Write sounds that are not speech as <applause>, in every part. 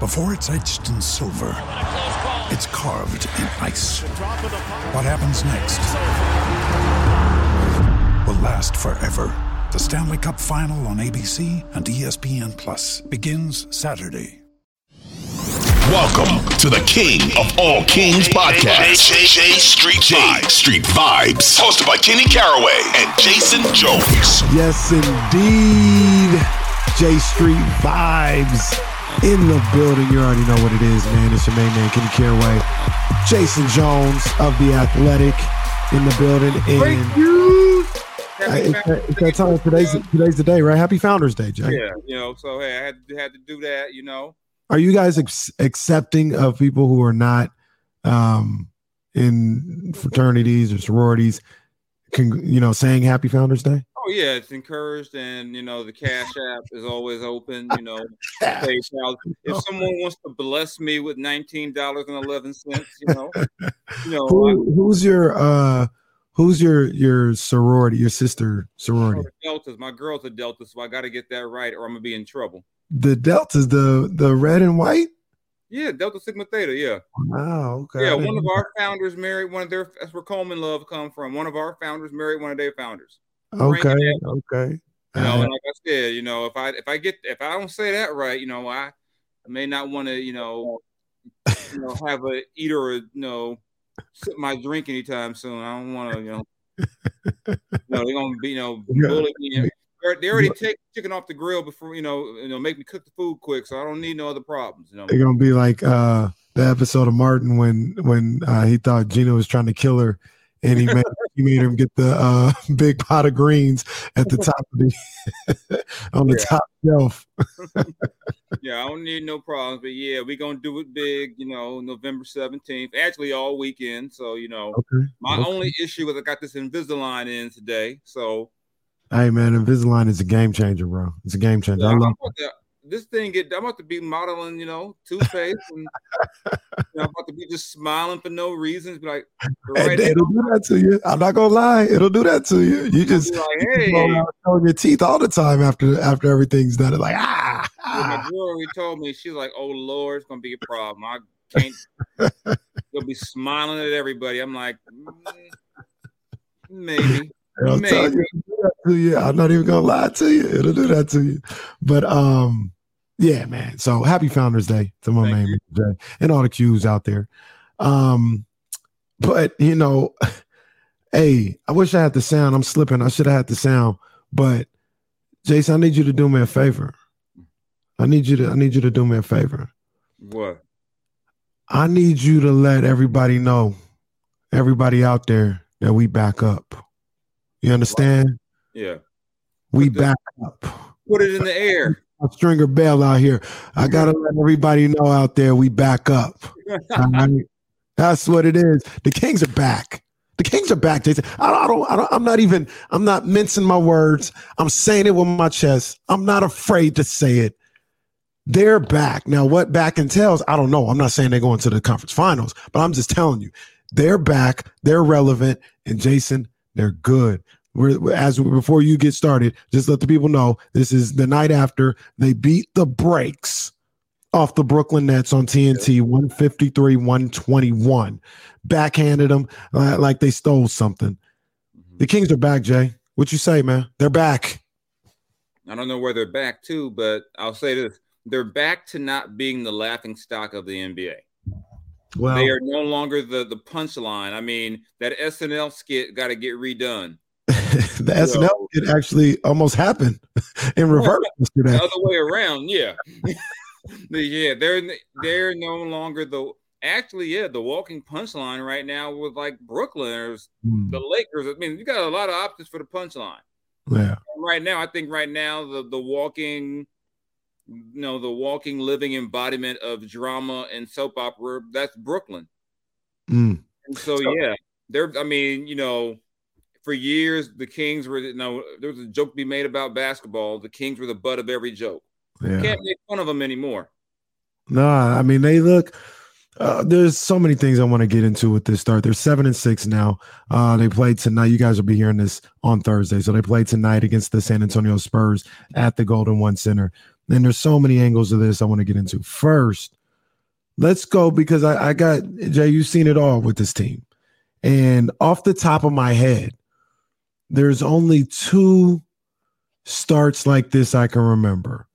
Before it's etched in silver, it's carved in ice. What happens next will last forever. The Stanley Cup Final on ABC and ESPN Plus begins Saturday. Welcome to the King of All Kings podcast. J, Street Vibes. Street Vibes. Hosted by Kenny Caraway and Jason Jones. Yes, indeed. J Street vibes in the building. You already know what it is, man. It's your main man, Kenny Caraway. Jason Jones of The Athletic in the building. And you. I- it's, that, it's that time. Today's, today's the day, right? Happy Founders Day, Jay. Yeah, you know, so hey, I had to, had to do that, you know. Are you guys ex- accepting of people who are not um, in fraternities or sororities, con- you know, saying Happy Founders Day? Oh yeah, it's encouraged, and you know the Cash App is always open. You know, <laughs> PayPal. If someone wants to bless me with nineteen dollars and eleven cents, you know, <laughs> you know, Who, who's your uh, who's your your sorority, your sister sorority? Deltas. My girl's a Delta, so I got to get that right, or I'm gonna be in trouble. The Deltas, the the red and white. Yeah, Delta Sigma Theta. Yeah, Wow. Okay. yeah. One of our founders married one of their. That's where Coleman Love come from. One of our founders married one of their founders. Okay. Okay. You know, Uh, and like I said, you know, if I if I get if I don't say that right, you know, I, I may not want to, you know, you know, have a eat or you know, sip my drink anytime soon. I don't want to, you know, you know, they're gonna be, you know, <laughs> bully me. They already take chicken off the grill before, you know, you know, make me cook the food quick, so I don't need no other problems. You know, They're gonna be like uh the episode of Martin when when uh, he thought Gina was trying to kill her, and he made he made him get the uh, <laughs> big pot of greens at the top of the <laughs> on the Yeah. top shelf. yeah, I don't need no problems. But yeah, we gonna do it big, you know, November seventeenth. Actually, all weekend. So you know, Okay. my Okay. only issue is I got this Invisalign in today, so. Hey man, Invisalign is a game changer, bro. It's a game changer. Yeah, I love. to- this thing get. I'm about to be modeling, you know, Two Face, and <laughs> you know, I'm about to be just smiling for no reason. Be like, right it'll do that to you. I'm not gonna lie. It'll do that to you. You just like, you hey, showing your teeth all the time after after everything's done. It's like ah, my ah. girl already told me she's like, "Oh Lord, it's gonna be a problem. I can't." <laughs> You'll be smiling at everybody. I'm like, mm, maybe, I'll tell you, it'll do that to you. I'm not even gonna lie to you. It'll do that to you. But um, yeah, man. So happy Founders Day to my Thank man Jay, and all the Qs out there. Um, but you know, <laughs> hey, I wish I had the sound. I'm slipping. I should have had the sound. But Jason, I need you to do me a favor. I need you to. I need you to do me a favor. What? I need you to let everybody know, everybody out there, that we back up. You understand? Yeah, We back up. put it in the air. A stringer bell out here. I gotta let everybody know out there we back up. <laughs> Right? That's what it is. The Kings are back. The Kings are back, Jason. I don't, I don't, I don't, I'm not even, I'm not mincing my words. I'm saying it with my chest. I'm not afraid to say it. They're back. Now, what back entails, I don't know. I'm not saying they're going to the conference finals, but I'm just telling you, they're back. They're relevant. And Jason, they're good. We're, as before you get started, just let the people know this is the night after they beat the brakes off the Brooklyn Nets on TNT 153 121. Backhanded them uh, like they stole something. The Kings are back, Jay. What you say, man? They're back. I don't know where they're back to, but I'll say this: they're back to not being the laughing stock of the NBA. Well, they are no longer the the punchline. I mean, that SNL skit got to get redone. <laughs> the SNL it actually almost happened <laughs> in reverse The yesterday. other way around, yeah, <laughs> yeah. They're they're no longer the actually yeah the walking punchline right now with like Brooklyners, Hmm, the Lakers. I mean, you got a lot of options for the punchline yeah. right now. I think right now the the walking you know, the walking, living embodiment of drama and soap opera. That's Brooklyn. Mm. And so, so, yeah, there. I mean, you know, for years the Kings were. You know, there was a joke to be made about basketball. The Kings were the butt of every joke. Yeah. Can't make fun of them anymore. No, I mean they look. Uh, there's so many things I want to get into with this start. They're seven and six now. Uh, they played tonight. You guys will be hearing this on Thursday. So they played tonight against the San Antonio Spurs at the Golden One Center. And there's so many angles of this I want to get into. First, let's go because I, I got Jay. You've seen it all with this team, and off the top of my head, there's only two starts like this I can remember.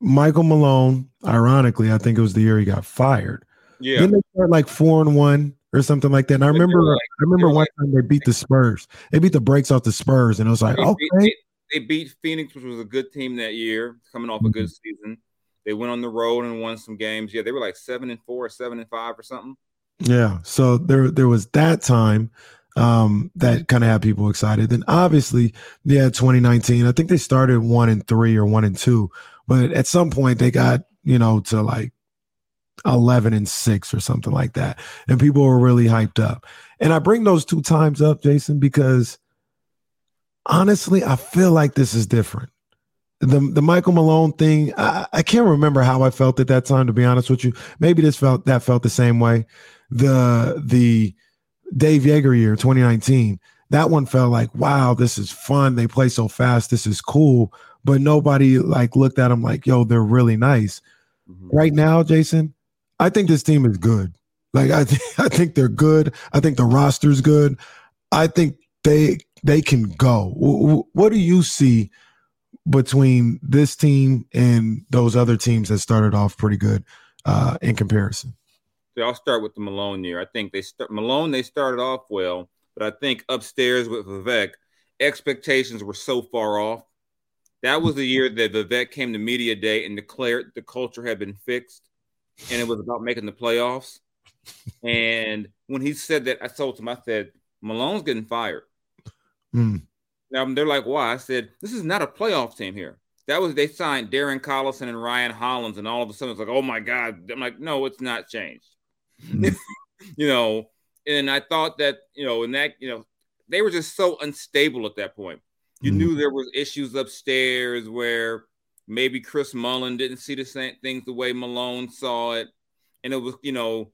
Michael Malone, ironically, I think it was the year he got fired. Yeah. Then they start like four and one or something like that. And I remember like, I remember one like, time they beat the Spurs. They beat the brakes off the Spurs, and it was like, they okay. Beat, they, they, beat Phoenix, which was a good team that year, coming off a good mm-hmm. season. They went on the road and won some games. Yeah, they were like seven and four, seven and five, or something. Yeah. So there there was that time um, that kind of had people excited. Then obviously, yeah, 2019. I think they started one and three or one and two, but at some point they got you know to like 11 and 6 or something like that. And people were really hyped up. And I bring those two times up, Jason, because honestly, I feel like this is different. The the Michael Malone thing, I, I can't remember how I felt at that time, to be honest with you. Maybe this felt that felt the same way. The the Dave Joerger year, 2019, that one felt like, wow, this is fun. They play so fast. This is cool. But nobody like looked at them like, yo, they're really nice. Mm-hmm. Right now, Jason, I think this team is good. Like I think <laughs> I think they're good. I think the roster's good. I think they they can go. What do you see between this team and those other teams that started off pretty good uh, in comparison? So I'll start with the Malone year. I think they start Malone. They started off well, but I think upstairs with Vivek, expectations were so far off. That was the year that Vivek came to media day and declared the culture had been fixed and it was about making the playoffs. and when he said that, I told him, I said, Malone's getting fired. Mm. Now they're like, why? I said, this is not a playoff team here. That was they signed Darren Collison and Ryan Hollins, and all of a sudden it's like, oh my God. I'm like, no, it's not changed. <laughs> You know, and I thought that, you know, and that, you know, they were just so unstable at that point. You mm. knew there was issues upstairs where Maybe Chris Mullin didn't see the same things the way Malone saw it. And it was, you know,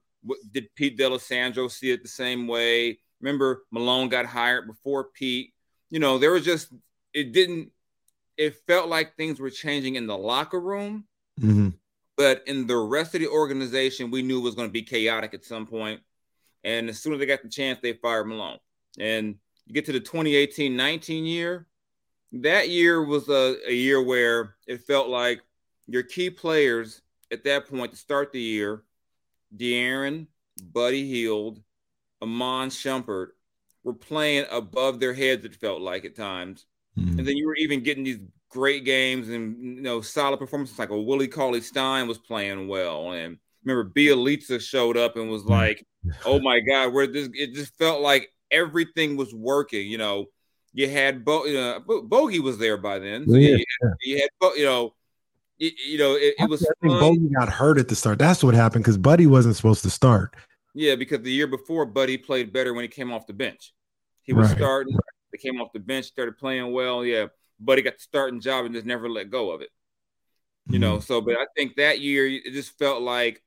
did Pete D'Alessandro see it the same way? Remember, Malone got hired before Pete. You know, there was just, it didn't, it felt like things were changing in the locker room. Mm-hmm. But in the rest of the organization, we knew it was going to be chaotic at some point. And as soon as they got the chance, they fired Malone. And you get to the 2018 19 year, that year was a, a year where it felt like your key players at that point to start the year, De'Aaron, Buddy Hield, Iman Shumpert, were playing above their heads, it felt like at times. Mm-hmm. And then you were even getting these great games and you know solid performances like a Willie Cauley Stein was playing well. And remember Bjelica showed up and was mm-hmm. like, oh my God, where this it just felt like everything was working, you know. You had Bo, uh, Bogey was there by then. So yeah, you, had, you, had, you know, you, you know, it, it was. I think Bogey got hurt at the start. That's what happened because Buddy wasn't supposed to start. Yeah, because the year before, Buddy played better when he came off the bench. He was right. starting. They came off the bench, started playing well. Yeah, Buddy got the starting job and just never let go of it. You mm-hmm. know, so but I think that year it just felt like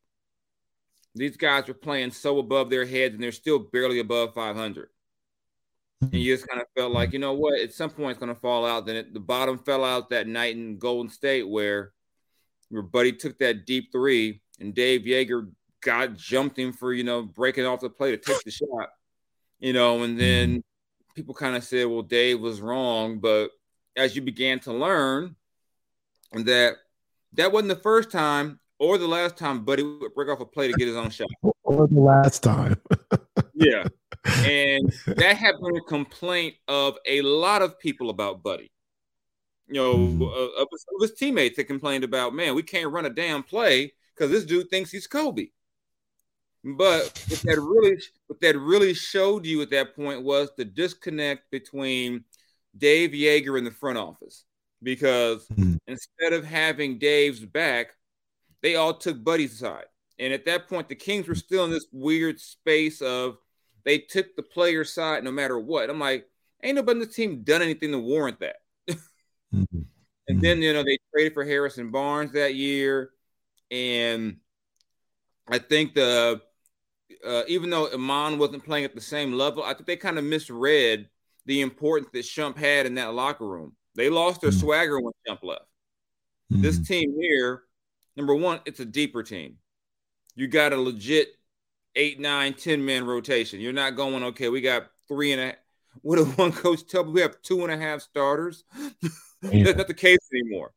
these guys were playing so above their heads and they're still barely above 500 and you just kind of felt like, you know what, at some point it's going to fall out. Then it, the bottom fell out that night in Golden State where your buddy took that deep three and Dave Joerger got jumped him for, you know, breaking off the play to take the shot, you know, and then people kind of said, well, Dave was wrong. But as you began to learn that that wasn't the first time or the last time Buddy would break off a play to get his own shot. <laughs> Or the last time. <laughs> yeah. And that had been a complaint of a lot of people about Buddy. You know, mm-hmm. uh, of, his teammates that complained about, man, we can't run a damn play because this dude thinks he's Kobe. But what that really, what that really showed you at that point was the disconnect between Dave Joerger in the front office. because mm-hmm. instead of having Dave's back, they all took Buddy's side. And at that point, the Kings were still in this weird space of they took the player side no matter what. I'm like, ain't nobody on the team done anything to warrant that. mm-hmm. <laughs> And then, you know, they traded for Harrison Barnes that year. And I think the, uh, even though Iman wasn't playing at the same level, I think they kind of misread the importance that Shump had in that locker room. They lost their mm-hmm. swagger when Shump left. Mm-hmm. This team here, number one, it's a deeper team. You got a legit eight, nine, ten man rotation. You're not going, okay, we got three and a what did <laughs> one coach tell me? We have two and a half starters. <laughs> Yeah. That's not the case anymore.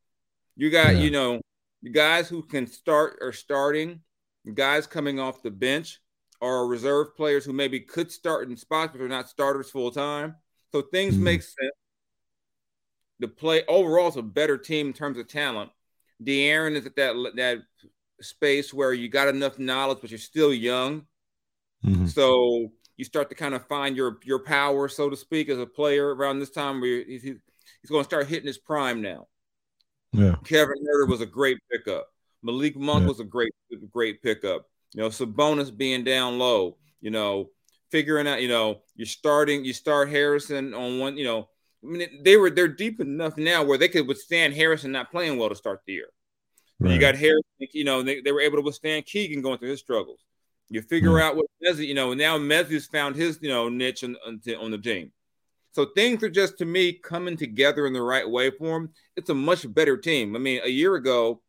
You got, yeah. you know, guys who can start are starting, guys coming off the bench are reserve players who maybe could start in spots, but they're not starters full time. So things mm-hmm. make sense. The play overall is a better team in terms of talent. De'Aaron is at that that space where you got enough knowledge, but you're still young. Mm-hmm. So you start to kind of find your your power, so to speak, as a player around this time where he's, he's going to start hitting his prime now. Yeah. Kevin Huerter was a great pickup. Malik Monk yeah. was a great great pickup. You know, Sabonis being down low. You know, figuring out. You know, you're starting. You start Harrison on one. You know, I mean, they were they're deep enough now where they could withstand Harrison not playing well to start the year. Right. You got Harrison. You know, they, they were able to withstand Keegan going through his struggles. You figure out what Mezzi, you know, now Mezzi's found his, you know, niche on, on the team. So things are just to me coming together in the right way for him. It's a much better team. I mean, a year ago,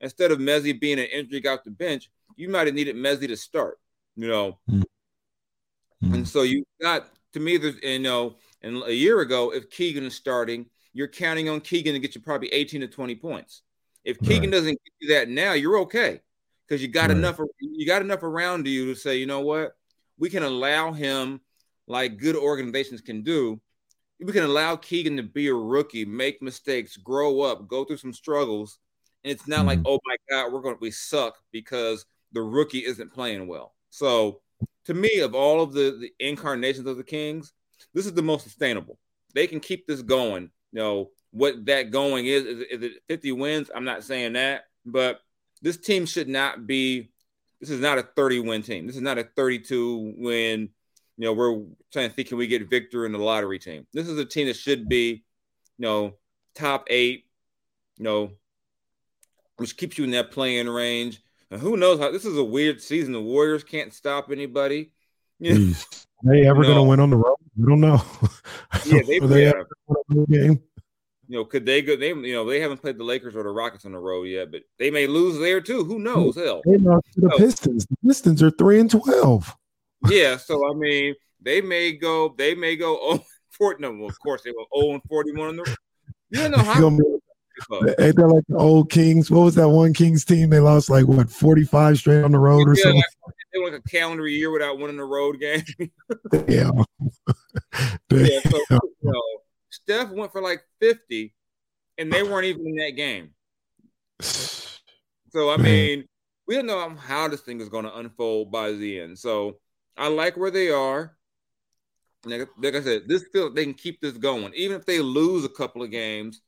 instead of Mezzi being an injury out the bench, you might have needed Mezzi to start, you know. Mm-hmm. And so you got to me, there's you know, and a year ago, if Keegan is starting, you're counting on Keegan to get you probably 18 to 20 points. If Keegan right. doesn't get you that now, you're okay because you got right. enough you got enough around you to say, you know what, we can allow him like good organizations can do. We can allow Keegan to be a rookie, make mistakes, grow up, go through some struggles, and it's not mm-hmm. like, oh my God, we're going to we suck because the rookie isn't playing well. So, to me, of all of the, the incarnations of the Kings, this is the most sustainable. They can keep this going. You know what that going is. Is, is it 50 wins? I'm not saying that, but this team should not be. This is not a 30 win team. This is not a 32 win. You know, we're trying to think, can we get Victor in the lottery team? This is a team that should be, you know, top eight. You know, which keeps you in that playing range. Who knows how this is a weird season. The Warriors can't stop anybody. <laughs> You hmm. know, they ever going to win on the road? We don't know. <laughs> Yeah, they, they ever game you know, could they go? They you know they haven't played the Lakers or the Rockets on the road yet, but they may lose there too. Who hmm. knows? Hell, they lost to the so, Pistons. The Pistons are three and twelve. <laughs> yeah, so I mean, they may go. They may go. Oh, 40, no, well, of course they were zero and forty-one on the. You don't know how. Ain't that like the old Kings? What was that one Kings team? They lost like what forty-five straight on the road or something. Like, they went like a calendar year without winning a road game. <laughs> yeah. <laughs> yeah. So, you know, Steph went for like 50 and they weren't even in that game. So, I mean, we don't know how this thing is going to unfold by the end. So, I like where they are. Like, like I said, this feel they can keep this going. Even if they lose a couple of games,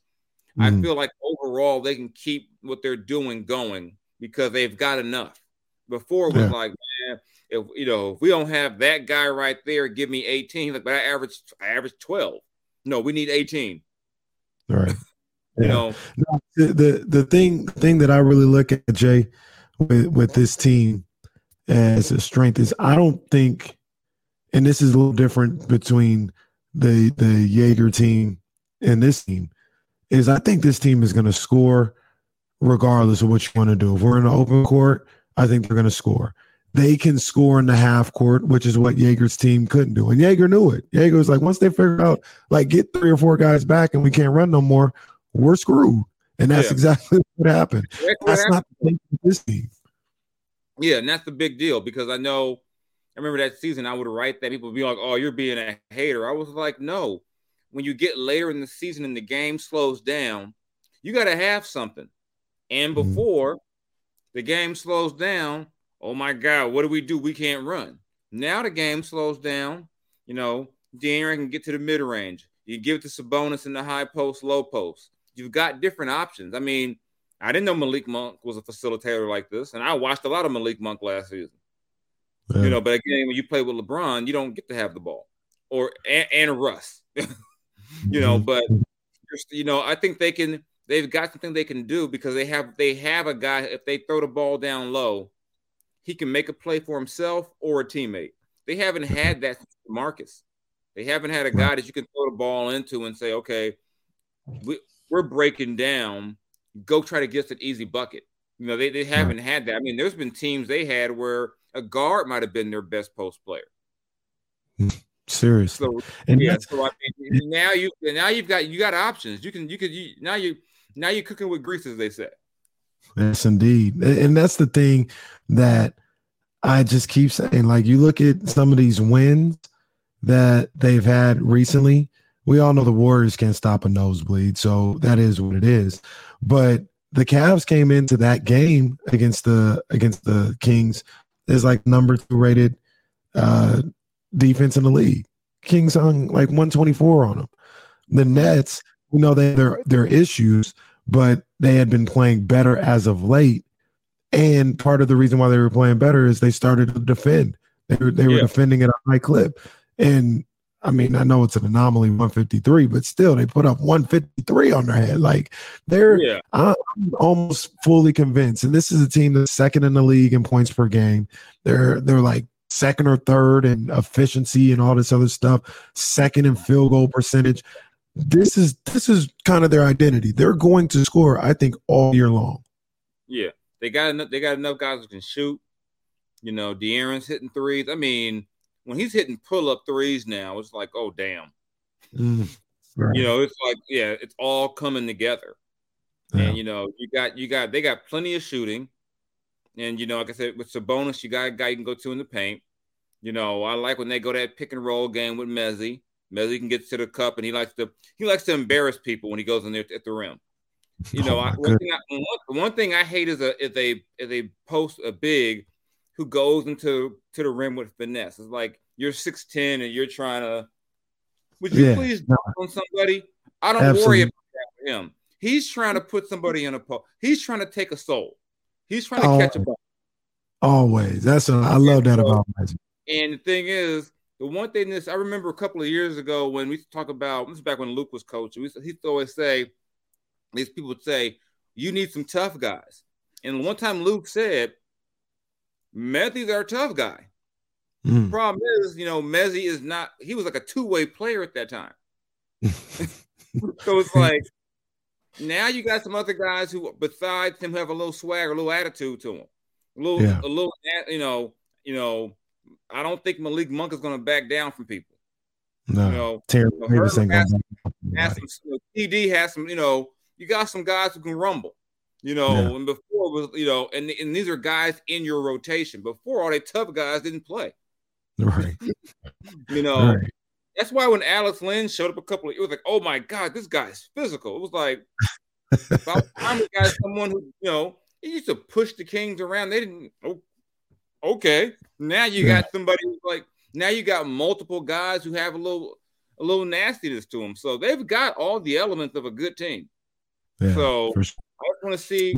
mm. I feel like overall they can keep what they're doing going because they've got enough. Before it was yeah. like, man, if you know, if we don't have that guy right there, give me 18. Like, but I average I average 12. No, we need 18. All right. <laughs> you know, no, the, the the thing thing that I really look at Jay with with this team as a strength is I don't think, and this is a little different between the the Joerger team and this team, is I think this team is going to score regardless of what you want to do. If we're in an open court, I think they're going to score they can score in the half court, which is what Joerger's team couldn't do. And Joerger knew it. Joerger was like, once they figure out, like, get three or four guys back and we can't run no more, we're screwed. And that's yeah. exactly <laughs> what happened. That's, that's happened. not the thing this team. Yeah, and that's the big deal because I know, I remember that season, I would write that people would be like, oh, you're being a hater. I was like, no. When you get later in the season and the game slows down, you got to have something. And mm-hmm. before mm-hmm. the game slows down, oh my God, what do we do? We can't run. Now the game slows down. You know, De'Aaron can get to the mid range. You give it to Sabonis in the high post, low post. you've got different options. I mean, I didn't know Malik Monk was a facilitator like this, and I watched a lot of Malik Monk last season. Yeah. You know, but again, when you play with LeBron, you don't get to have the ball, or and, and Russ. <laughs> you know, mm-hmm. but you know, I think they can. They've got something they can do because they have they have a guy. If they throw the ball down low, he can make a play for himself or a teammate. They haven't had that Marcus. They haven't had a guy that you can throw the ball into and say, okay, we, we're breaking down. Go try to get an easy bucket. You know, they, they haven't had that. I mean, there's been teams they had where a guard might have been their best post player. <laughs> Seriously. So, and yeah, so I mean, now you now you've got you got options. You can you could you, now you now you're cooking with grease, as they say. Yes, indeed, and that's the thing that I just keep saying. Like you look at some of these wins that they've had recently. We all know the Warriors can't stop a nosebleed, so that is what it is. But the Cavs came into that game against the against the Kings as like number two rated uh, defense in the league. Kings hung like 124 on them. The Nets, we know they their their issues, but they had been playing better as of late. And part of the reason why they were playing better is they started to defend. They were they were yeah. defending at a high clip. And I mean, I know it's an anomaly 153, but still they put up 153 on their head. Like they're yeah. I'm almost fully convinced. And this is a team that's second in the league in points per game. They're they're like second or third in efficiency and all this other stuff, second in field goal percentage. This is this is kind of their identity. They're going to score, I think, all year long. Yeah. They got enough they got enough guys who can shoot. You know, De'Aaron's hitting threes. I mean, when he's hitting pull up threes now, it's like, oh damn. Mm, right. You know, it's like, yeah, it's all coming together. Yeah. And you know, you got you got they got plenty of shooting. And you know, like I said, with Sabonis, you got a guy you can go to in the paint. You know, I like when they go that pick and roll game with Mezzi. Mezzi can get to the cup, and he likes to he likes to embarrass people when he goes in there at the rim. You know, oh I, one, thing I, one, one, thing I hate is a if they if they post a big who goes into to the rim with finesse. It's like you're 6'10 and you're trying to would you yeah, please no. on somebody? I don't Absolutely. worry about that for him. He's trying to put somebody in a post. He's trying to take a soul. He's trying to oh, catch a ball. Always. That's a, I love that about Magic. And the thing is, the one thing is, I remember a couple of years ago when we talk about this is back when Luke was coaching. We he always say, these people would say, "You need some tough guys." And one time Luke said, Mezzi's our tough guy. Mm. The problem is, you know, Mezzi is not, he was like a two way player at that time. <laughs> <laughs> so it's like, now you got some other guys who, besides him, have a little swagger, a little attitude to him. A little, yeah. a little, you know, you know, I don't think Malik Monk is going to back down from people. No, you know, Terry you know, has, some, has some, you know, TD has some, you know, you got some guys who can rumble. You know, yeah. and before was, you know, and, and these are guys in your rotation. Before all the tough guys didn't play. Right. <laughs> you know, right. That's why when Alex Len showed up a couple of it was like, oh my God, this guy's physical. It was like <laughs> about time we got someone who, you know, he used to push the Kings around. They didn't oh, okay. Now you yeah. got somebody like now you got multiple guys who have a little a little nastiness to them. So they've got all the elements of a good team. Yeah, so sure. I want to see.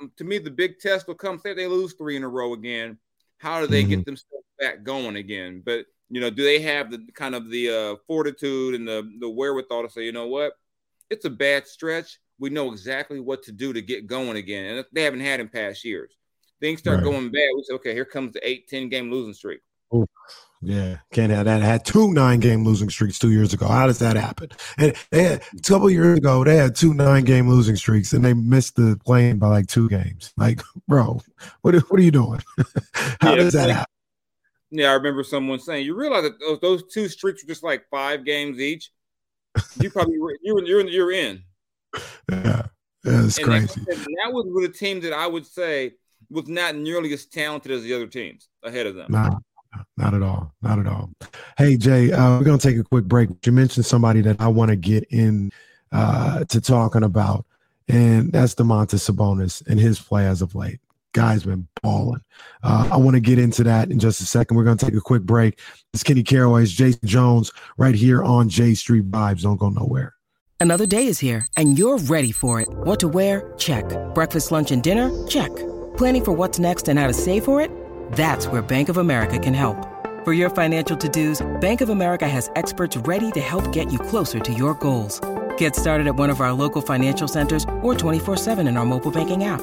Um, to me, the big test will come. Say they lose three in a row again. How do they mm-hmm. get themselves back going again? But you know, do they have the kind of the uh, fortitude and the the wherewithal to say, you know what, it's a bad stretch. We know exactly what to do to get going again, and they haven't had in past years. Things start right. going bad. We say, okay, here comes the eight, 10 game losing streak. Ooh. Yeah, can't have that. Had two nine game losing streaks two years ago. How does that happen? And they had, a couple years ago, they had two nine game losing streaks and they missed the playing by like two games. Like, bro, what what are you doing? <laughs> How yeah, does that happen? Yeah, I remember someone saying, "You realize that those, those two streaks were just like five games each. You probably were, you're you're you're in." Yeah, that's and crazy. That, that was with a team that I would say was not nearly as talented as the other teams ahead of them. Nah not at all. Not at all. Hey, Jay, uh, we're going to take a quick break. You mentioned somebody that I want to get in uh, to talking about, and that's Domantas Sabonis and his play as of late. Guy's been balling. Uh, I want to get into that in just a second. We're going to take a quick break. It's Kenny Caraway's Jason Jones right here on J Street Vibes. Don't go nowhere. Another day is here, and you're ready for it. What to wear? Check. Breakfast, lunch, and dinner? Check. Planning for what's next and how to save for it? That's where Bank of America can help. For your financial to-dos, Bank of America has experts ready to help get you closer to your goals. Get started at one of our local financial centers or 24-7 in our mobile banking app.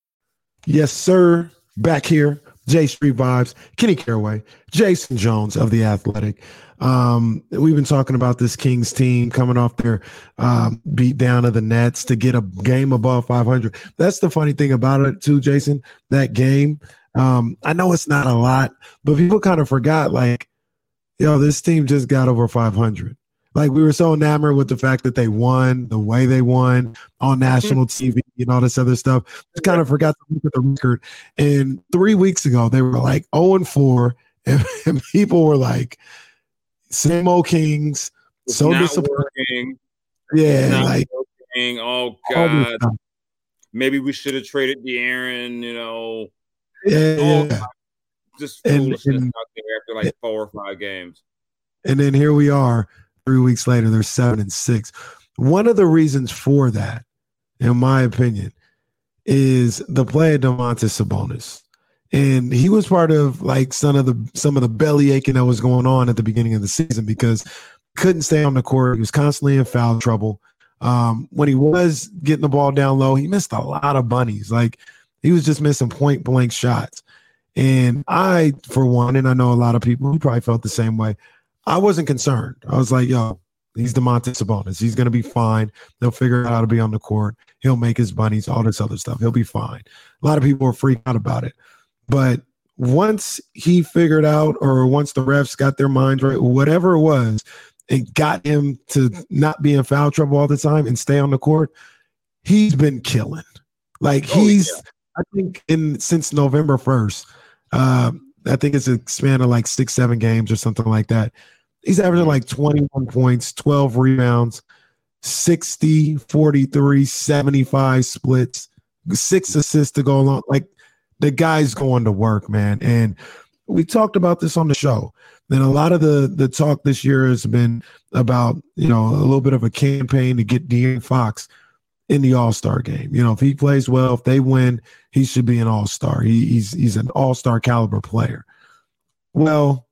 Yes, sir. Back here, J Street Vibes, Kenny Caraway, Jason Jones of The Athletic. Um, we've been talking about this Kings team coming off their um, beat down of the Nets to get a game above 500. That's the funny thing about it, too, Jason. That game, um, I know it's not a lot, but people kind of forgot, like, yo, this team just got over 500. Like we were so enamored with the fact that they won, the way they won on mm-hmm. national TV and all this other stuff. Just kind of forgot to look at the record. And three weeks ago, they were like 0 and 4, and, <laughs> and people were like, same old Kings, It's so disappointing. Yeah, like working. Oh God. Maybe we should have traded De'Aaron, you know. Yeah, Oh, yeah. Just And- foolishness and- out there after like four or five games. And then here we are, three weeks later, they're seven and six. One of the reasons for that, in my opinion, is the play of Domantas Sabonis. And he was part of like some of the some of the belly aching that was going on at the beginning of the season because couldn't stay on the court. He was constantly in foul trouble. Um, when he was getting the ball down low, he missed a lot of bunnies. Like he was just missing point blank shots. And I, for one, and I know a lot of people who probably felt the same way, I wasn't concerned. I was like, yo, he's Domantas Sabonis. He's going to be fine. They'll figure out how to be on the court. He'll make his bunnies, all this other stuff. He'll be fine. A lot of people were freaked out about it. But once he figured out, or once the refs got their minds right, whatever it was, it got him to not be in foul trouble all the time and stay on the court, he's been killing. Like Oh, he's, yeah. I think, in since November 1st, uh, I think it's a span of like six, seven games or something like that. He's averaging mm-hmm. like 21 points, 12 rebounds, 60, 43, 75 splits, six assists to go along. Like the guy's going to work, man. And we talked about this on the show. Then a lot of the the talk this year has been about, you know, a little bit of a campaign to get De'Aaron Fox in the All Star game. You know, if he plays well, if they win, he should be an All Star. He, he's he's an All Star caliber player. Well,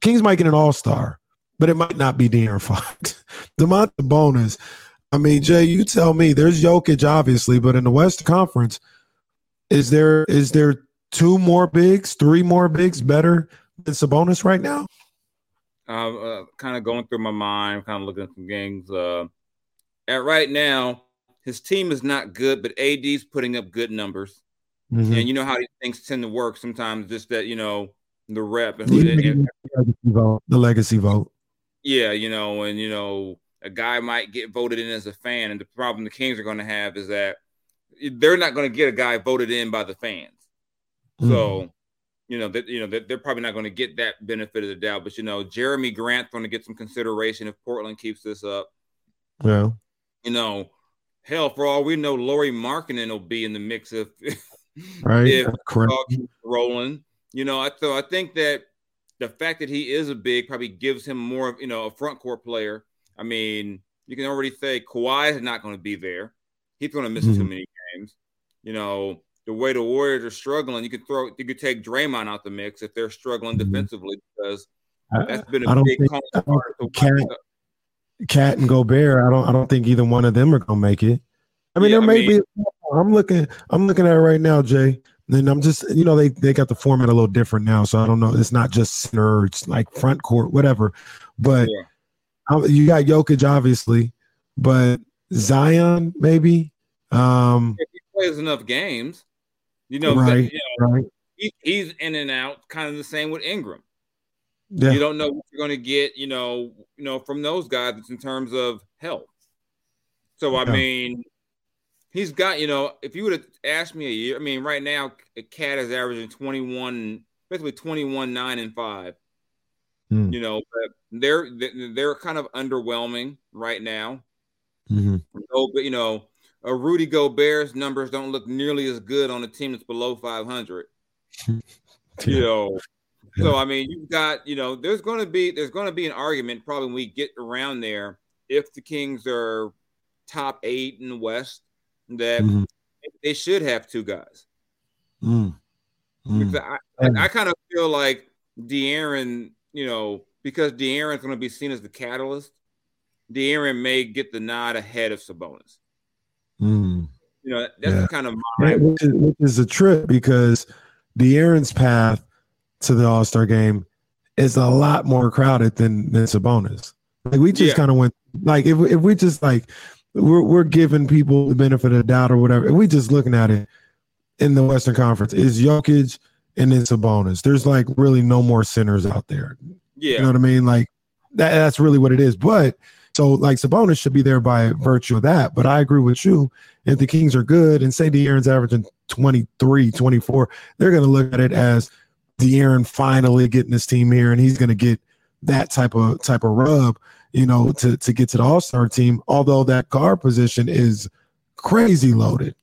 Kings might get an All Star, but it might not be De'Aaron Fox. <laughs> Domantas Sabonis. I mean, Jay, you tell me. There's Jokic, obviously, but in the West Conference, is there is there two more bigs, three more bigs better than Sabonis right now? uh, uh, kind of going through my mind, kind of looking at some games. Uh, at right now, his team is not good, but AD's putting up good numbers. Mhm. And you know how these things tend to work sometimes, just that, you know, the rep. And, The and- legacy vote. The legacy vote. yeah, you know, and, you know, a guy might get voted in as a fan. And the problem the Kings are going to have is that they're not going to get a guy voted in by the fans. Mm. So, you know, that you know, they're, they're probably not going to get that benefit of the doubt. But you know, Jerami Grant's going to get some consideration if Portland keeps this up. Yeah. You know, hell, for all we know, Lauri Markkanen will be in the mix if <laughs> Right. if rolling. You know, I so I think that the fact that he is a big probably gives him more of you know a front court player. I mean, you can already say Kawhi is not going to be there. He's going to miss too Mhm. many games. You know, the way the Warriors are struggling, you could throw you could take Draymond out the mix if they're struggling Mhm. defensively because I- that's been a I don't big think- I don't think KAT and Gobert, I don't I don't think either one of them are gonna make it. I mean, Yeah, there I may mean- be I'm looking I'm looking at it right now, Jay. And I'm just you know, they they got the format a little different now. So I don't know. It's not just center, it's like front court, whatever. But Yeah. you got Jokic, obviously, but Zion, maybe. Um If he plays enough games, You know, right, you know, right. He, he's in and out, kind of the same with Ingram. Yeah. You don't know what you're going to get, you know, you know, from those guys It's in terms of health. So I Yeah. mean, he's got, you know, if you would have asked me a year, I mean, right now, a KAT is averaging 21, basically 21, 9, and 5. Hmm. You know, but they're they're kind of underwhelming right now. Mhm. No, but you know, a Rudy Gobert's numbers don't look nearly as good on a team that's below 500. <laughs> You Yeah. so I mean, you've got you know, there's going to be there's going to be an argument probably when we get around there if the Kings are top eight in the West that Mhm. they should have two guys. Mm. Mm. Because I, I, I kind of feel like De'Aaron, you know, because De'Aaron's going to be seen as the catalyst, De'Aaron may get the nod ahead of Sabonis. Mm. You know, that's Yeah. kind of my which, is, which is a trip because De'Aaron's path to the All Star game is a lot more crowded than than Sabonis. Like we just Yeah. kind of went like if if we just like we're we're giving people the benefit of the doubt or whatever. If we just looking at it in the Western Conference, is Jokic and then Sabonis. There's like really no more centers out there. yeah. You know what I mean? Like that, that's really what it is. But so like Sabonis should be there by virtue of that. But I agree with you. If the Kings are good and say De'Aaron's averaging 23, 24, they're going to look at it as De'Aaron finally getting his team here and he's going to get that type of type of rub, you know, to, to get to the All-Star team. Although that guard position is crazy loaded.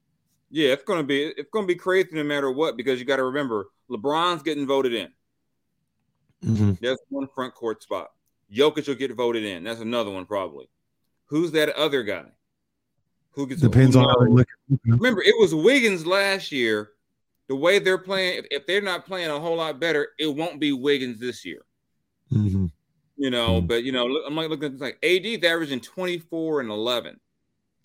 Yeah, it's gonna be it's gonna be crazy no matter what because you got to remember LeBron's getting voted in. Mhm. That's one front court spot. Jokic will get voted in. That's another one probably. Who's that other guy? Who gets Depends on how they look. Remember, it was Wiggins last year. The way they're playing, if, if they're not playing a whole lot better, it won't be Wiggins this year. Mhm. You know, Mhm. but you know, look, I'm like looking at like AD's averaging 24 and 11.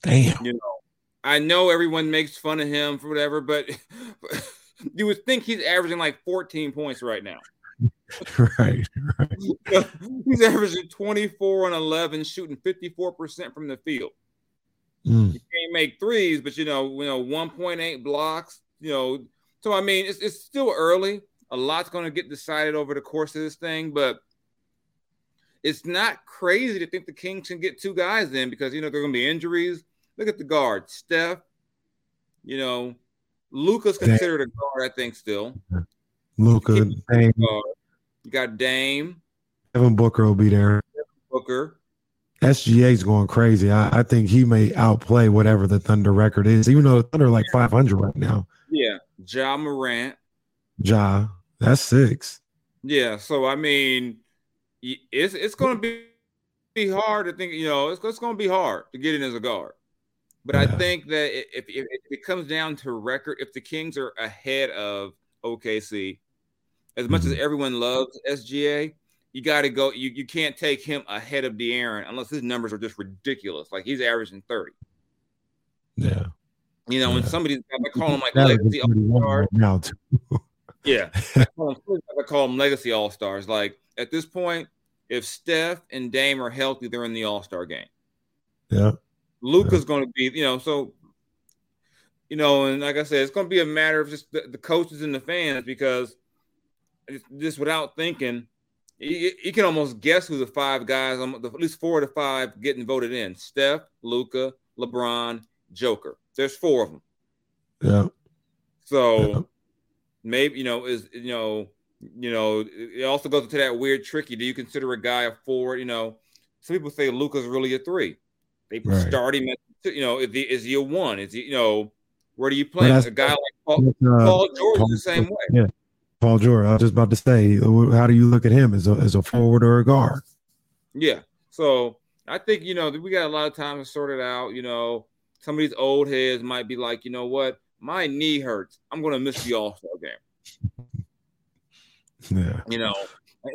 Damn. You know, I know everyone makes fun of him for whatever, but <laughs> you would think he's averaging like 14 points right now. <laughs> right. Right. <laughs> he's averaging 24 and 11, shooting 54% from the field. Mm. He can't make threes, but you know, you know, 1.8 blocks, you know. So I mean, it's it's still early. A lot's going to get decided over the course of this thing, but it's not crazy to think the Kings can get two guys in because you know there are going to be injuries. Look at the guard, Steph. You know, Luka's Dame. considered a guard, I think, still. Luka, Dame. You got Dame, Devin Booker will be there. Booker. SGA's going crazy. I, I think he may outplay whatever the Thunder record is, even though the Thunder are like 500 right now. Yeah, Ja Morant. Ja, that's six. Yeah, so I mean, it's it's going to be be hard to think. You know, it's, it's going to be hard to get in as a guard. But I think that if, if, it comes down to record, if the Kings are ahead of OKC, as much as Mhm. everyone loves SGA, you got to go. You, you can't take him ahead of De'Aaron unless his numbers are just ridiculous. Like he's averaging thirty. Yeah. You know, Yeah. somebody's I call him like That legacy all stars. right now, too. <laughs> Yeah, I call them, I call them legacy all stars. Like at this point, if Steph and Dame are healthy, they're in the All Star game. Yeah. Luka's going to be, you know, so you know, and like I said, it's going to be a matter of just the, the coaches and the fans because just without thinking, you, you can almost guess who the five guys, um, the, at least four to five getting voted in: Steph, Luka, LeBron, Joker. There's four of them. Yeah. So Yeah. maybe you know is you know you know it also goes into that weird tricky. Do you consider a guy a forward? You know, some people say Luka's really a three. They Right. start him at you know is he is he a one? Is he you know where do you play a guy like Paul, uh, Paul George Paul- the same way? Yeah. Paul George. I was just about to say, how do you look at him as a, as a forward or a guard? Yeah. So I think you know we got a lot of time to sort it out. You know, some of these old heads might be like, you know what, my knee hurts. I'm going to miss the All Star game. Yeah. You know,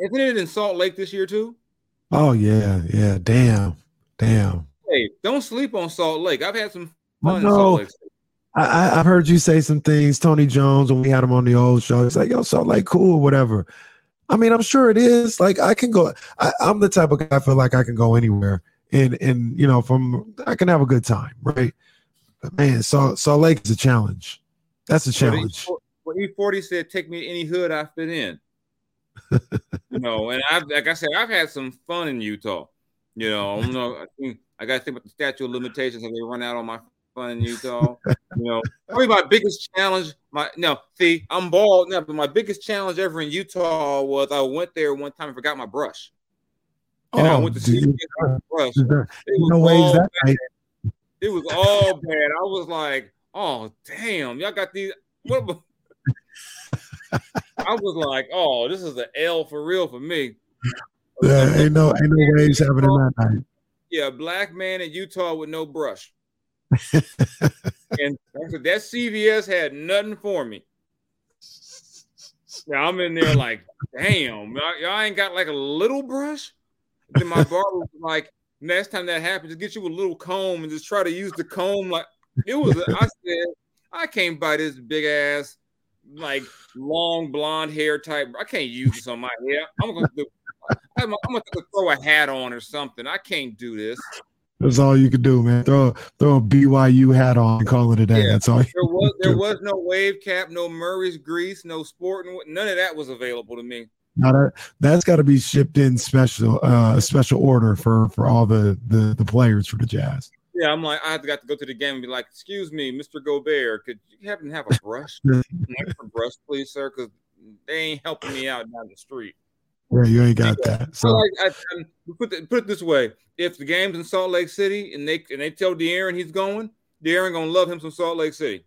isn't it in Salt Lake this year too? Oh, yeah. Yeah. Damn. Damn. Hey, don't sleep on Salt Lake. I've had some fun in know. Salt Lake. I, I, I've heard you say some things, Tony Jones, when we had him on the old show. It's like, yo, Salt Lake, cool, whatever. I mean, I'm sure it is. Like, I can go. I, I'm the type of guy I feel like I can go anywhere, and and you know, from I can have a good time, right? But man, Salt Salt Lake is a challenge. That's a challenge. when E40 said, "Take me to any hood I fit in." you know, and I've like I said, I've had some fun in Utah. You know, you know, I, think, I got to think about the statute of limitations and they run out on my fun in Utah. you know, probably my biggest challenge. My no, see, I'm bald now, but my biggest challenge ever in Utah was I went there one time and forgot my brush. And oh, I went to see brush. It was, no all that bad. it was all bad. I was like, oh damn, y'all got these. What? I was like, oh, this is an L for real for me. Yeah, ain't no ain't no waves happening that night. Yeah, black man in Utah with no brush. <laughs> and that CVS had nothing for me. Now I'm in there like, damn, y'all ain't got like a little brush. Then my <laughs> barber was like, next time that happens, just get you a little comb and just try to use the comb. Like it was, I said, I can't buy this big ass, like long blonde hair type. I can't use this on my hair. I'm gonna do, I'm, I'm gonna throw a hat on or something. I can't do this. That's all you could do, man. Throw throw a BYU hat on and call it a day. Yeah, That's all. there was there was no wave cap, no Murray's grease, no sporting. None of that was available to me. Not a, that's got to be shipped in special uh special order for for all the the the players for the Jazz. Yeah, I'm like I got to go to the game and be like, "Excuse me, Mr. Gobert, could you happen to have a brush, <laughs> an extra brush, please, sir? Because they ain't helping me out down the street." Yeah, you ain't got that. So I, I, I, put, it, put it this way: if the game's in Salt Lake City and they and they tell De'Aaron he's going, De'Aaron gonna love him some Salt Lake City.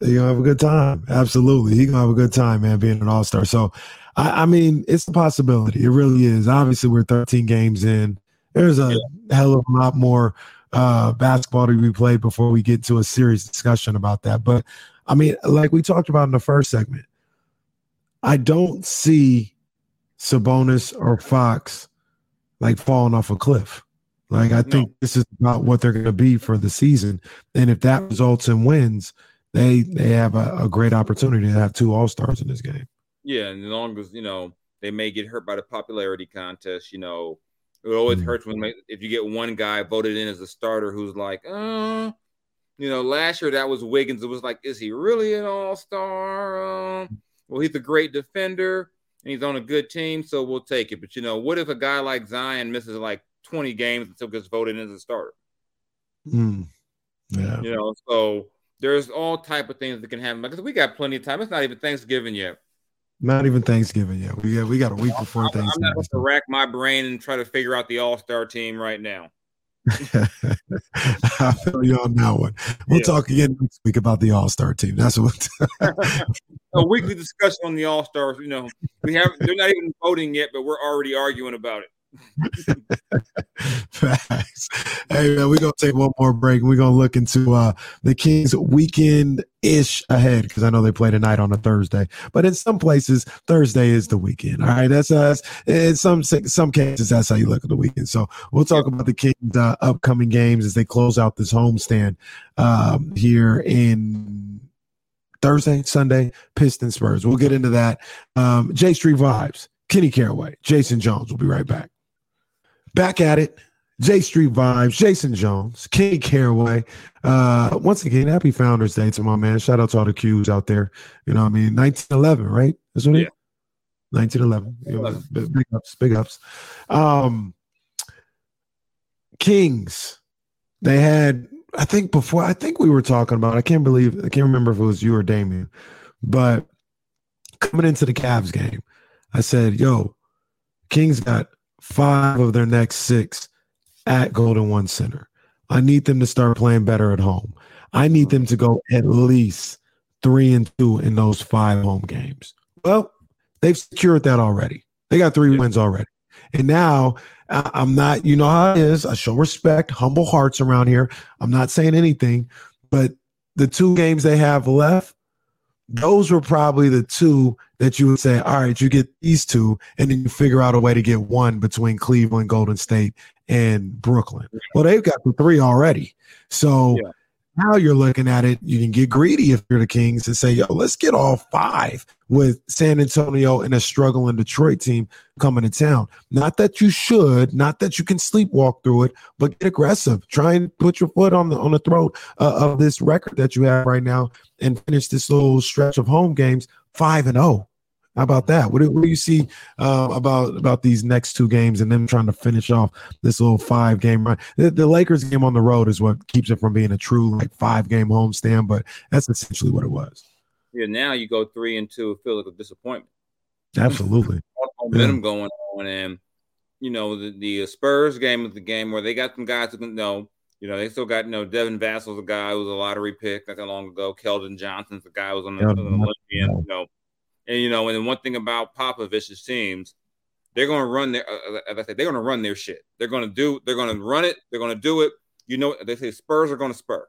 He gonna have a good time. Absolutely, he gonna have a good time, man, being an All Star. So, I, I, mean, it's a possibility. It really is. Obviously, we're 13 games in. There's a yeah. hell of a lot more uh, basketball to be played before we get to a serious discussion about that. But I mean, like we talked about in the first segment, I don't see Sabonis or Fox like falling off a cliff. Like I think this is about what they're going to be for the season, and if that results in wins, they they have a, a great opportunity to have two All Stars in this game. Yeah, and as long as you know they may get hurt by the popularity contest, you know, it always mm-hmm. hurts when if you get one guy voted in as a starter who's like, uh, you know, last year that was Wiggins. It was like, is he really an All Star? Uh, well, he's a great defender and he's on a good team, so we'll take it. But you know, what if a guy like Zion misses like 20 games until gets voted in as a starter? Mm. Yeah. You know, so there's all type of things that can happen because we got plenty of time. It's not even Thanksgiving yet. Not even Thanksgiving yet. We got we got a week before I'm, Thanksgiving. I'm not going to rack my brain and try to figure out the All Star team right now. <laughs> I feel you on that one. We'll yeah. talk again next week about the All Star team. That's what <laughs> a weekly discussion on the All Stars. You know, we have they're not even voting yet, but we're already arguing about it. Facts. Hey man, we're gonna take one more break. We're gonna look into uh the Kings weekend ish ahead because I know they play tonight on a Thursday, but in some places Thursday is the weekend. All right, that's us. In some some cases, that's how you look at the weekend. So we'll talk about the Kings' uh, upcoming games as they close out this homestand um, here in Thursday, Sunday, Pistons Spurs. We'll get into that. Um, J Street vibes. Kenny Caraway, Jason Jones. We'll be right back. Back at it. J Street Vibes, Jason Jones, Kenny Caraway. Uh, once again, happy Founders Day to my man. Shout out to all the Qs out there. You know, I mean, 1911, right? That's what yeah. it 1911. You know, big ups, big ups. Um, Kings, they had, I think before, I think we were talking about, I can't believe, I can't remember if it was you or Damien, but coming into the Cavs game, I said, yo, Kings got five of their next six at Golden One Center. I need them to start playing better at home. I need them to go at least three and two in those five home games. Well, they've secured that already. They got three wins already. And now I'm not, you know how it is. I show respect, humble hearts around here. I'm not saying anything, but the two games they have left, those were probably the two that you would say, all right, you get these two, and then you figure out a way to get one between Cleveland, Golden State, and Brooklyn. Well, they've got the three already. So yeah. Now you're looking at it, you can get greedy if you're the Kings and say, yo, let's get all five with San Antonio and a struggling Detroit team coming to town. Not that you should, not that you can sleepwalk through it, but get aggressive. Try and put your foot on the on the throat uh, of this record that you have right now and finish this little stretch of home games 5 and 0. How about that? What do, what do you see uh, about about these next two games and them trying to finish off this little five game run? The, the, Lakers game on the road is what keeps it from being a true like five game homestand, but that's essentially what it was. Yeah, now you go three and two, feel like a disappointment. Absolutely, <laughs> momentum yeah. going on, and you know the, the Spurs game is the game where they got some guys who can know. You know, they still got, you know, Devin Vassell's a guy who was a lottery pick not that long ago. Keldon Johnson's the guy who was on the, on the Olympian, you know, and you know, and the one thing about Popovich's teams, they're going to run their. Uh, uh, as I said, they're going to run their shit. They're going to do. They're going to run it. They're going to do it. You know, they say Spurs are going to spur,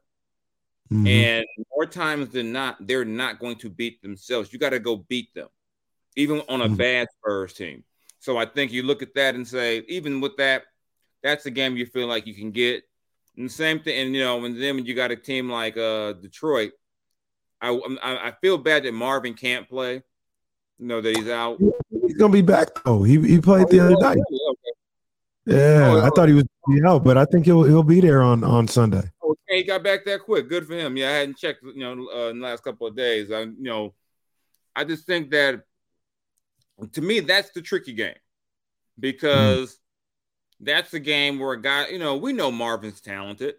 mm-hmm. and more times than not, they're not going to beat themselves. You got to go beat them, even on a mm-hmm. bad Spurs team. So I think you look at that and say, even with that, that's a game you feel like you can get. And the same thing, and you know, and then when you got a team like uh Detroit, I I feel bad that Marvin can't play know that he's out. He's gonna be back though. He he played the other night. Yeah, oh, I thought he was out, but I think he'll he'll be there on on Sunday. Okay, he got back that quick. Good for him. Yeah, I hadn't checked, you know, uh, in the last couple of days. I, you know, I just think that to me that's the tricky game because mm. that's the game where a guy, you know, we know Marvin's talented.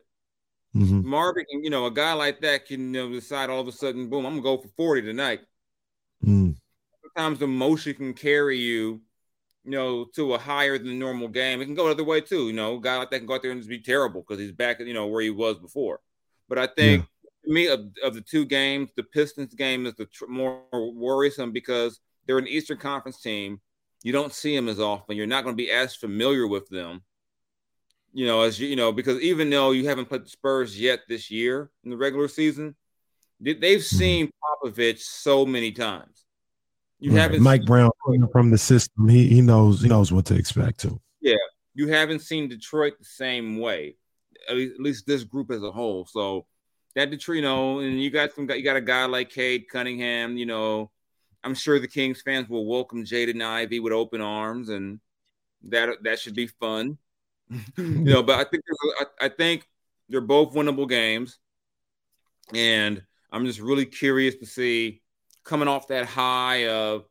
Mm-hmm. Marvin, you know, a guy like that can you know, decide all of a sudden, boom, I'm gonna go for 40 tonight. Mm sometimes emotion can carry you, you know, to a higher than normal game. It can go the other way too. You know, a guy like that can go out there and just be terrible because he's back, you know, where he was before. But I think yeah. to me, of, of the two games, the Pistons game is the tr- more worrisome because they're an Eastern Conference team. You don't see them as often. You're not going to be as familiar with them you know, as you, you know, because even though you haven't played the Spurs yet this year in the regular season, they've mm-hmm. seen Popovich so many times. You right. haven't Mike Brown from the system. He he knows he knows what to expect too. Yeah, you haven't seen Detroit the same way, at least, at least this group as a whole. So that Detroit, you know, and you got some you got a guy like Cade Cunningham. You know, I'm sure the Kings fans will welcome Jaden Ivey with open arms, and that that should be fun. <laughs> you know, but I think I, I think they're both winnable games, and I'm just really curious to see coming off that high of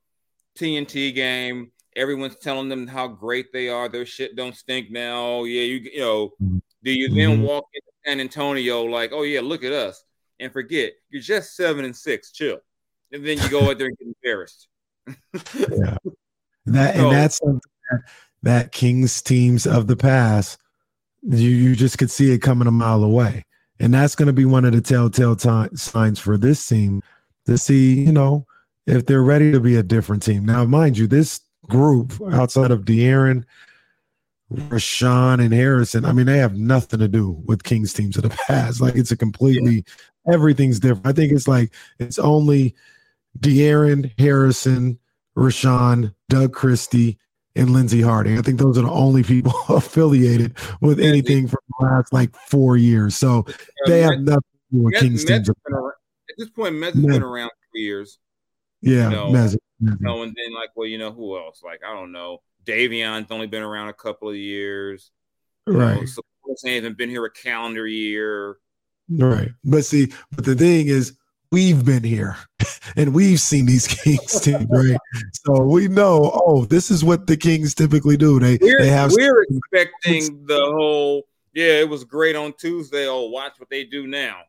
TNT game. Everyone's telling them how great they are. Their shit don't stink now. Yeah, you you know. Do you then mm-hmm. walk into San Antonio like, oh yeah, look at us, and forget you're just seven and six. Chill, and then you go out there and get embarrassed. yeah, <laughs> that so, and that's something that, that Kings teams of the past. You you just could see it coming a mile away, and that's going to be one of the telltale t- signs for this team to see, you know, if they're ready to be a different team. Now, mind you, this group outside of De'Aaron, Richaun, and Harrison, I mean, they have nothing to do with Kings teams of the past. Like it's a completely everything's different. I think it's like it's only De'Aaron, Harrison, Richaun, Doug Christie, and Lindsey Harding. I think those are the only people <laughs> affiliated with anything for the last like four years. So they have nothing to do with Kings teams this point, Mez has been around for years. Yeah, you know, Mez, you know, and then like, well, you know, who else? Like, I don't know. Davion's only been around a couple of years. Right. So he hasn't been here a calendar year. Right. But see, but the thing is, we've been here <laughs> and we've seen these Kings teams, <laughs> right? So we know, oh, this is what the Kings typically do. They we're, they have we're expecting the whole, yeah, it was great on Tuesday. Oh, watch what they do now.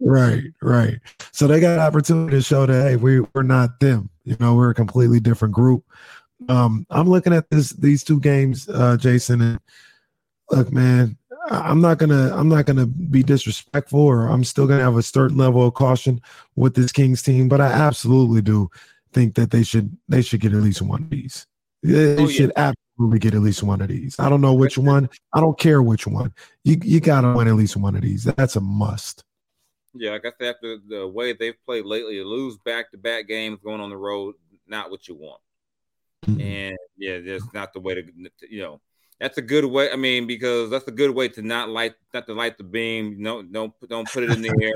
Right, right. So they got an opportunity to show that hey, we we're not them. You know, we're a completely different group. Um, I'm looking at this these two games, uh, Jason, and look, man, I'm not gonna I'm not gonna be disrespectful, or I'm still gonna have a certain level of caution with this Kings team, but I absolutely do think that they should they should get at least one of these. They oh, should yeah. absolutely get at least one of these. I don't know which one. I don't care which one. You you gotta win at least one of these. That's a must. Yeah, I guess after the way they've played lately, lose back to back games going on the road, not what you want. Mm-hmm. And yeah, that's not the way to you know. That's a good way. I mean, because that's a good way to not light not to light the beam. No, don't don't put it in the air.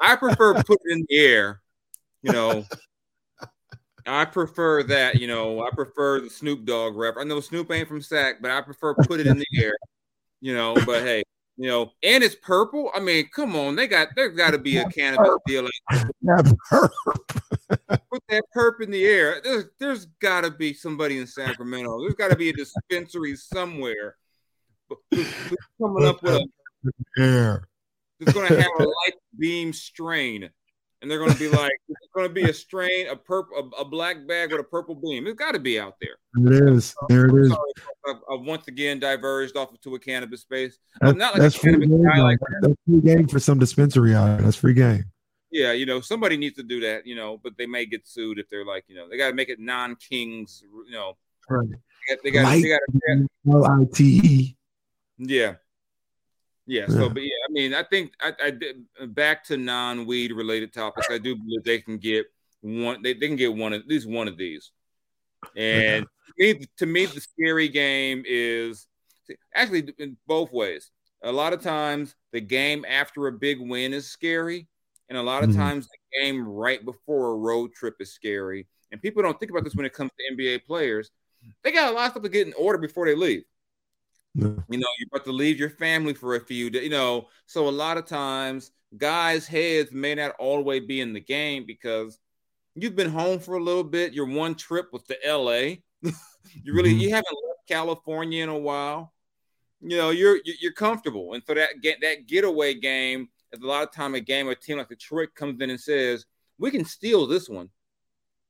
I prefer put it in the air. You know, I prefer that. You know, I prefer the Snoop Dogg rap. I know Snoop ain't from Sac, but I prefer put it in the air. You know, but hey, you know, and it's purple. I mean, come on, they got there's got to be a cannabis deal. Not put that perp in the air. There's there's got to be somebody in Sacramento. There's got to be a dispensary somewhere who's coming up with a air. It's going to have a light beam strain, and they're going to be like, <laughs> it's going to be a strain, a purple, a, a, black bag with a purple beam. It's got to be out there. It is. There it is. I've, I've, once again diverged off to a cannabis space. Like that's free game. Like that. That's free game for some dispensary out there. That's free game. Yeah, you know, somebody needs to do that, you know, but they may get sued if they're like, you know, they got to make it non-kings, you know. Right. They got, they got, L-I-T-E. Yeah. Yeah, so but yeah, I mean, I think I, I did back to non-weed related topics. I do believe they can get one. They, they can get one of at least one of these. And yeah. me, to me, the scary game is actually in both ways. A lot of times, the game after a big win is scary, and a lot of mm-hmm. times, the game right before a road trip is scary. And people don't think about this when it comes to NBA players. They got a lot of stuff to get in order before they leave. You know, you're about to leave your family for a few days, you know. So a lot of times guys' heads may not always be in the game because you've been home for a little bit. Your one trip was to LA. <laughs> you really mm-hmm. you haven't left California in a while. You know, you're you're comfortable. And so that get that getaway game is a lot of time a game a team like Detroit comes in and says, We can steal this one.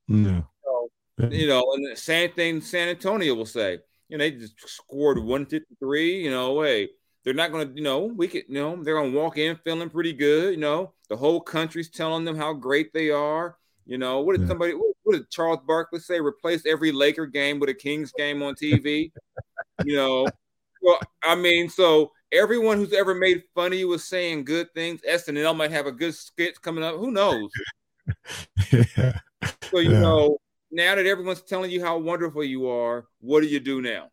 No. So, you know, and the same thing San Antonio will say you know, they just scored 153. You know, hey, they're not going to, you know, we could, you know, they're going to walk in feeling pretty good. You know, the whole country's telling them how great they are. You know, what did yeah. somebody, what, what, did Charles Barkley say? Replace every Laker game with a Kings game on TV. <laughs> you know, well, I mean, so everyone who's ever made fun of you was saying good things. SNL might have a good skit coming up. Who knows? <laughs> yeah. So, you yeah. know, now that everyone's telling you how wonderful you are, what do you do now?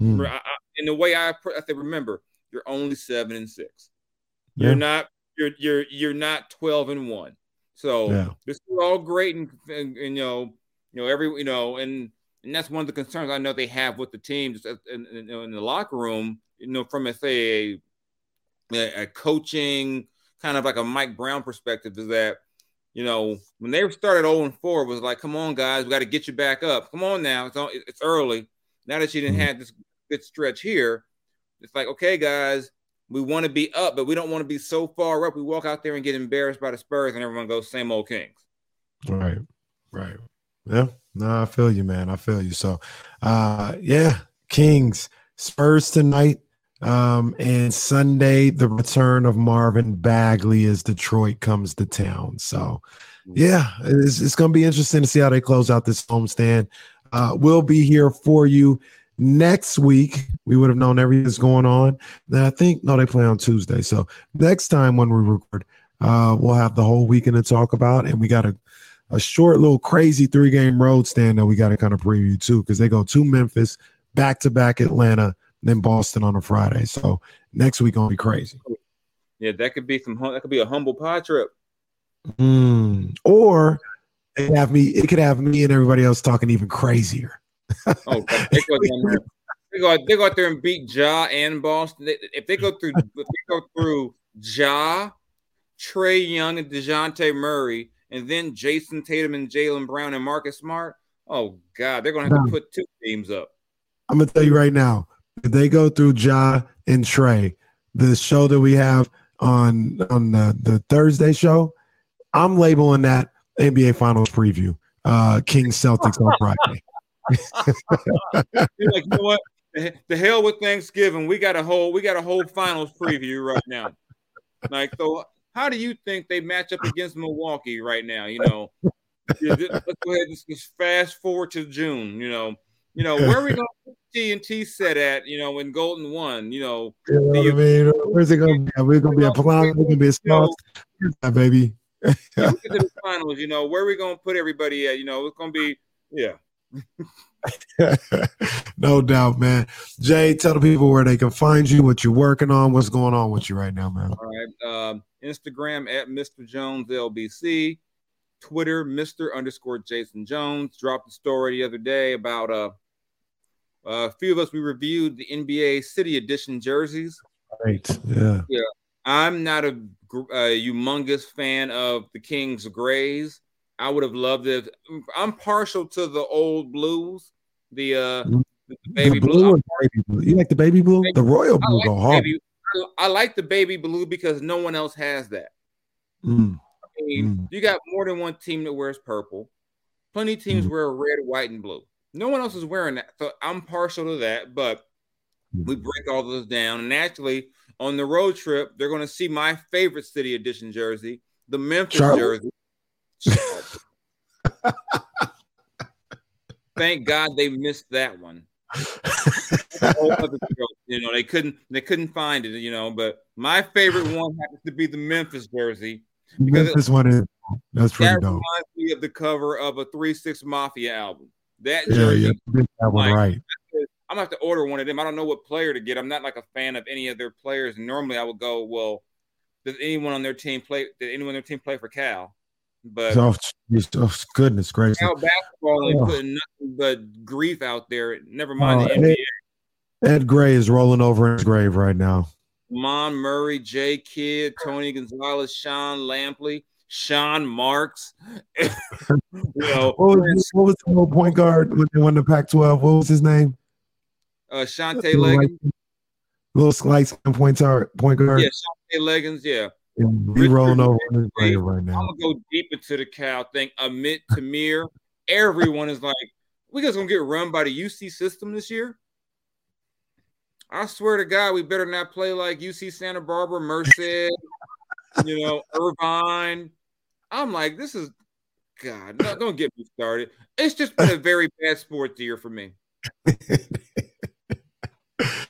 Mm. I, I, in the way I, I say, remember, you're only seven and six. Yeah. You're not. You're you're you're not twelve and one. So yeah. this is all great, and, and, and, you know, you know every you know, and and that's one of the concerns I know they have with the team just in, in, in the locker room. You know, from a say a, a coaching kind of like a Mike Brown perspective is that you know, when they started 0 and 4, was like, come on, guys, we got to get you back up. Come on now. It's, it's early. Now that you didn't mm-hmm. have this good stretch here, it's like, okay, guys, we want to be up, but we don't want to be so far up. We walk out there and get embarrassed by the Spurs, and everyone goes, same old Kings. Right, right. Yeah, no, I feel you, man. I feel you. So, uh, yeah, Kings, Spurs tonight. Um, and Sunday, the return of Marvin Bagley as Detroit comes to town. So, yeah, it's, it's going to be interesting to see how they close out this homestand. Uh, we'll be here for you next week. We would have known everything's going on. Then I think, no, they play on Tuesday. So, next time when we record, uh, we'll have the whole weekend to talk about. And we got a, a short, little crazy three game road stand that we got to kind of preview too, because they go to Memphis, back to back Atlanta then Boston on a Friday. So next week gonna be crazy. Yeah, that could be some. That could be a humble pie trip. Mm. Or it have me. It could have me and everybody else talking even crazier. oh, they go, there, they go. They go out there and beat Ja and Boston. If they go through, if they go through Ja, Trae Young, and Dejounte Murray, and then Jayson Tatum and Jaylen Brown and Marcus Smart. Oh God, they're gonna have to put two teams up. I'm gonna tell you right now, if they go through Ja and Trae, the show that we have on on the, the Thursday show, I'm labeling that NBA Finals preview. Uh Kings Celtics on Friday. You're like, you know what? The hell with Thanksgiving. We got a whole we got a whole finals preview right now. Like, so how do you think they match up against Milwaukee right now? You know, let's go ahead and fast forward to June. You know, you know, where we going to TNT said at, you know, when Golden won, you know. You know what I mean? Where's it going to be? We're going to be a plan. We're to be a small, yeah, baby. yeah, to the finals, you know, where are we going to put everybody at? You know, it's going to be, yeah. <laughs> no doubt, man. Jay, tell the people where they can find you, what you're working on, what's going on with you right now, man. All right. Um, Instagram at Mr. Jones LBC. Twitter, Mr. underscore Jason Jones. Dropped a story the other day about uh, a few of us we reviewed the NBA City Edition jerseys. Right. Yeah. Yeah. I'm not a, a humongous fan of the Kings grays. I would have loved it. I'm partial to the old blues, the uh Mm-hmm. the baby the blue. blue baby blue? You like the baby blue? The royal I blue like go the baby- I- I like the baby blue because no one else has that. Mm. I mean, Mm. you got more than one team that wears purple. Plenty of teams Mm. wear red, white, and blue. No one else is wearing that. So I'm partial to that, but Mm. we break all those down. And actually, on the road trip, they're going to see my favorite city edition jersey, the Memphis Charlotte? jersey. <laughs> Thank God they missed that one. A whole other joke, you know, they couldn't they couldn't find it, you know. But my favorite one happens to be the Memphis jersey. Because it- this one is that's pretty That dope. reminds me of the cover of a Three Six Mafia album. That Yeah, jersey, yeah, that one like, right. I'm gonna have to order one of them. I don't know what player to get. I'm not like a fan of any of their players. Normally, I would go, well, does anyone on their team play? Did anyone on their team play for Cal? But Oh, oh, goodness gracious. Cal basketball ain't Oh. putting nothing but grief out there. Never mind Oh, the Ed, NBA. Ed Gray is rolling over in his grave right now. Mon Murray, Jay Kidd, Tony Gonzalez, Sean Lampley, Sean Marks. <laughs> you know, What was, what was the little point guard when they won the Pac-12? What was his name? uh, Shante Leggins. little slice and point guard. Point guard. Yeah, Shante Leggins. Yeah. Yeah, he rolling over in his Gray. grave right I'm now. gonna go deep into the Cal thing. Amit Tamir. Everyone is like, we just gonna get run by the UC system this year. I swear to God, we better not play like UC Santa Barbara, Merced, you know, Irvine. I'm like, this is God. No, don't get me started. It's just been a very bad sports year for me. <laughs>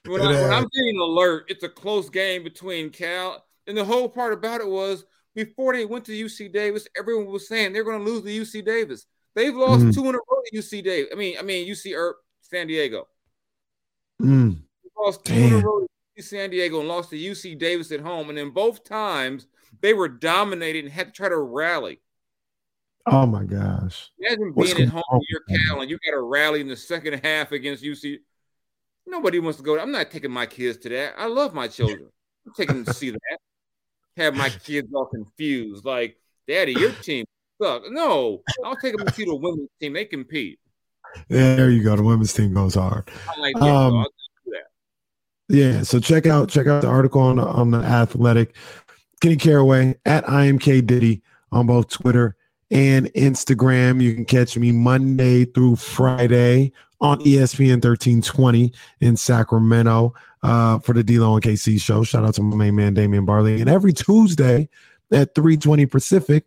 When, I, I'm getting alert, it's a close game between Cal and the whole part about it was before they went to UC Davis, everyone was saying they're going to lose to UC Davis. They've lost Mhm. two in a row to UC Davis. I mean, I mean UC er, San Diego. Mm, They lost two in a row to UC San Diego and lost to UC Davis at home. And then both times they were dominated and had to try to rally. oh my gosh. Imagine What's being at home your with that? Cal and you got to rally in the second half against UC. Nobody wants to go. I'm not taking my kids to that. I love my children. I'm taking them to see that. Have my kids all confused, like, Daddy, your <laughs> team sucks. No, I'll take them to see the women's team. They compete. There you go. The women's team goes hard. Like, yeah, Um, I'll do that. Yeah, so check out check out the article on the, on the Athletic. Kenny Caraway at IMK Diddy on both Twitter and Instagram. You can catch me Monday through Friday on ESPN 1320 in Sacramento uh, for the D-Lo and KC show. Shout out to my main man Damian Barley. And every Tuesday at 320 Pacific,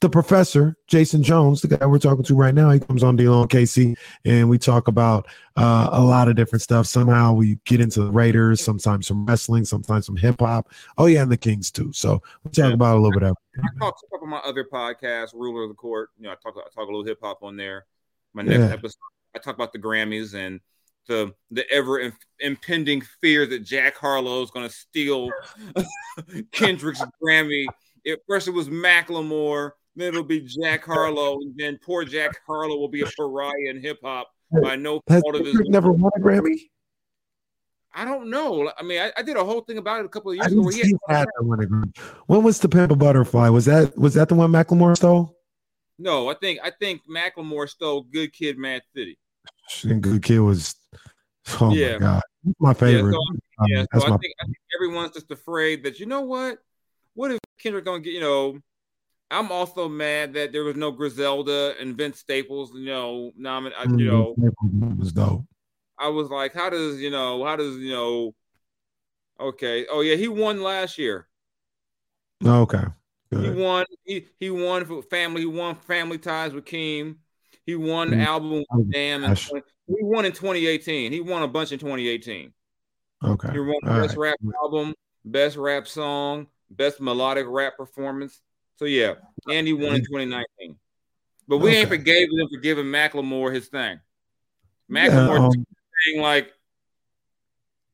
the professor, Jason Jones, the guy we're talking to right now, he comes on D-Lo and KC and we talk about uh, a lot of different stuff. Somehow we get into the Raiders, sometimes some wrestling, sometimes some hip hop. Oh yeah, and the Kings too. So we talk about a little bit of I talk talk on my other podcast, Ruler of the Court. You know, I talk I talk a little hip hop on there. My next Yeah. episode, I talk about the Grammys and the the ever im- impending fear that Jack Harlow is going to steal <laughs> Kendrick's Grammy. At first, it was Macklemore, then it'll be Jack Harlow, and then poor Jack Harlow will be a pariah in hip hop by no Has fault of his. Never won a Grammy? I don't know. I mean, I, I did a whole thing about it a couple of years ago. he had, that win a Grammy. When was the Pimp a Butterfly? Was that was that the one Macklemore stole? no, I think I think Macklemore stole Good Kid, Mad City. And Good Kid was. Oh Yeah. my god, my favorite. so- Um, Yeah, so I think, I think everyone's just afraid that you know what? What if Kendrick gonna get? You know, I'm also mad that there was no Griselda and Vince Staples. You know, nomin- I, you know, was dope. I was like, how does you know? How does you know? Okay. Oh yeah, he won last year. Okay, He won. He he won for family. He won Family Ties with Keem. He won the Mm. album Oh, with Damn. in gosh. 20 He won in 2018. He won a bunch in 2018. Okay, He won All best right. rap album, best rap song, best melodic rap performance. So yeah, Andy won in 2019. But we ain't Okay. forgave him for giving Macklemore his thing. Yeah, Macklemore um, saying like,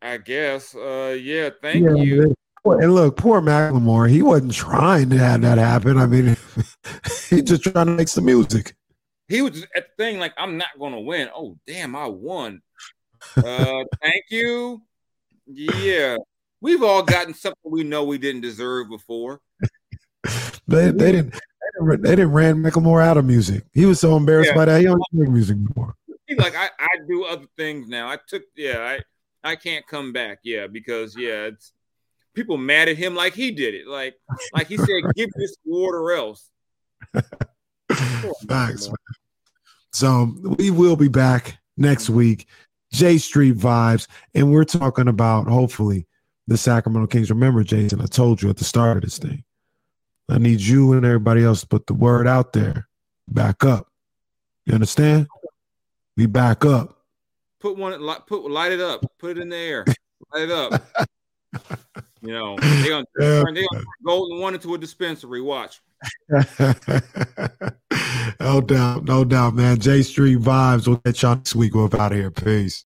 I guess, uh, yeah, thank Yeah, you. And look, poor Macklemore, he wasn't trying to have that happen. I mean, <laughs> he's just trying to make some music. He was at the thing like, I'm not gonna win. Oh damn, I won. Uh, <laughs> thank you. Yeah, we've all gotten something we know we didn't deserve before. They, they didn't they didn't didn't, they didn't ran Macklemore out of music. He was so embarrassed Yeah. by that. He don't make music anymore. He's like, I, I do other things now. I took, yeah, I, I can't come back. Yeah, because yeah, it's people mad at him like he did it. Like, like he said, give <laughs> this award or else. Thanks, man. So we will be back next week. J Street vibes, and we're talking about hopefully the Sacramento Kings. Remember, Jason, I told you at the start of this thing. I need you and everybody else to put the word out there. Back up. You understand? We back up. Put one, put light it up, put it in the air, light it up. <laughs> You know, they're gonna Yeah. turn, they gonna golden one into a dispensary. Watch. <laughs> no doubt, no doubt, man. J Street vibes. We'll catch y'all next week. We're out of here. Peace.